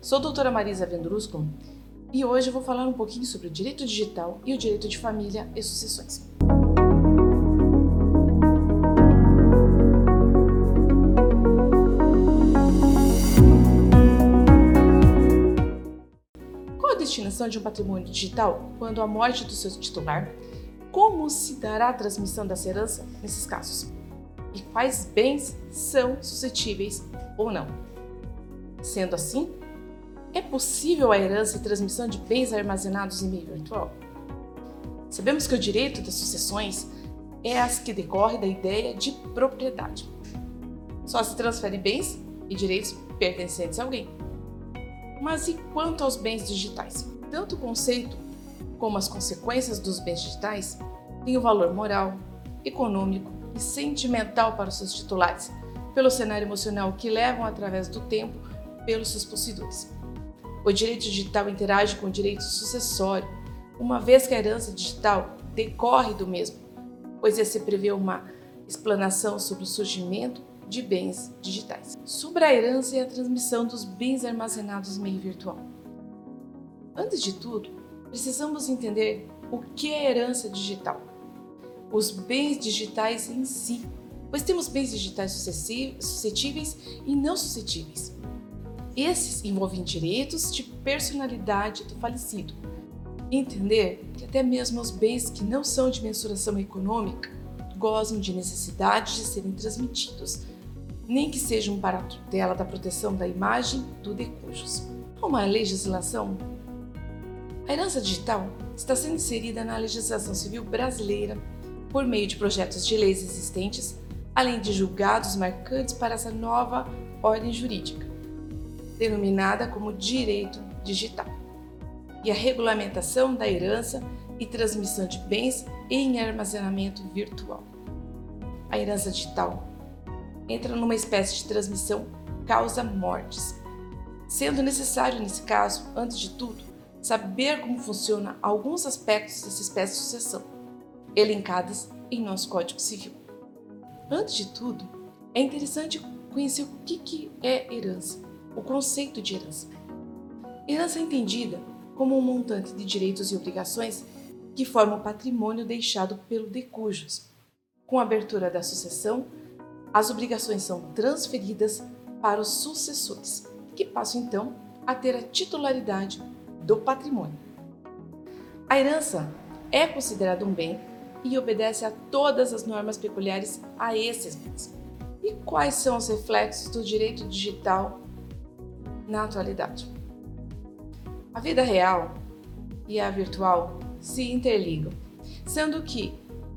Sou a doutora Marisa Vendrusco e hoje vou falar um pouquinho sobre o direito digital e o direito de família e sucessões. Qual a destinação de um patrimônio digital quando a morte do seu titular? Como se dará a transmissão dessa herança nesses casos? E quais bens são suscetíveis ou não? Sendo assim, é possível a herança e transmissão de bens armazenados em meio virtual? Sabemos que o direito das sucessões é as que decorre da ideia de propriedade. Só se transfere bens e direitos pertencentes a alguém. Mas e quanto aos bens digitais? Tanto o conceito como as consequências dos bens digitais têm o valor moral, econômico e sentimental para os seus titulares, pelo cenário emocional que levam através do tempo pelos seus possuidores. O direito digital interage com o direito sucessório, uma vez que a herança digital decorre do mesmo, pois esse prevê uma explanação sobre o surgimento de bens digitais. Sobre a herança e a transmissão dos bens armazenados em meio virtual. Antes de tudo, precisamos entender o que é herança digital. Os bens digitais em si, pois temos bens digitais suscetíveis e não suscetíveis. Esses envolvem direitos de personalidade do falecido. Entender que até mesmo os bens que não são de mensuração econômica gozam de necessidade de serem transmitidos, nem que sejam para a tutela da proteção da imagem do decujus. Como a legislação, a herança digital está sendo inserida na legislação civil brasileira por meio de projetos de leis existentes, além de julgados marcantes para essa nova ordem jurídica denominada como direito digital, e a regulamentação da herança e transmissão de bens em armazenamento virtual. A herança digital entra numa espécie de transmissão causa-mortes, sendo necessário, nesse caso, antes de tudo, saber como funciona alguns aspectos dessa espécie de sucessão, elencadas em nosso Código Civil. Antes de tudo, é interessante conhecer o que é herança o conceito de herança. Herança é entendida como um montante de direitos e obrigações que forma o patrimônio deixado pelo decujus. Com a abertura da sucessão, as obrigações são transferidas para os sucessores, que passam então a ter a titularidade do patrimônio. A herança é considerada um bem e obedece a todas as normas peculiares a esses bens. E quais são os reflexos do direito digital na atualidade. A vida real e a virtual se interligam, sendo que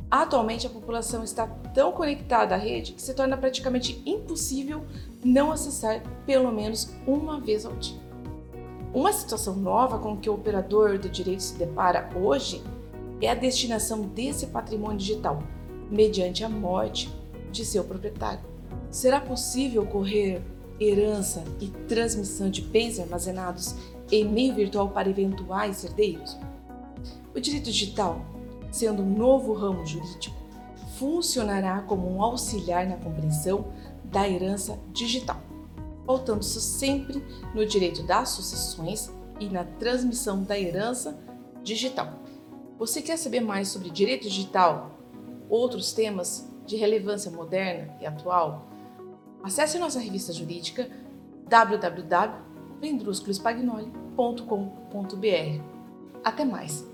atualmente a população está tão conectada à rede que se torna praticamente impossível não acessar pelo menos uma vez ao dia. Uma situação nova com que o operador do direito se depara hoje é a destinação desse patrimônio digital mediante a morte de seu proprietário. Será possível ocorrer herança e transmissão de bens armazenados em meio virtual para eventuais herdeiros? O direito digital, sendo um novo ramo jurídico, funcionará como um auxiliar na compreensão da herança digital, voltando-se sempre no direito das sucessões e na transmissão da herança digital. Você quer saber mais sobre direito digital, outros temas de relevância moderna e atual? Acesse nossa revista jurídica www.vendrusculospagnoli.com.br. Até mais!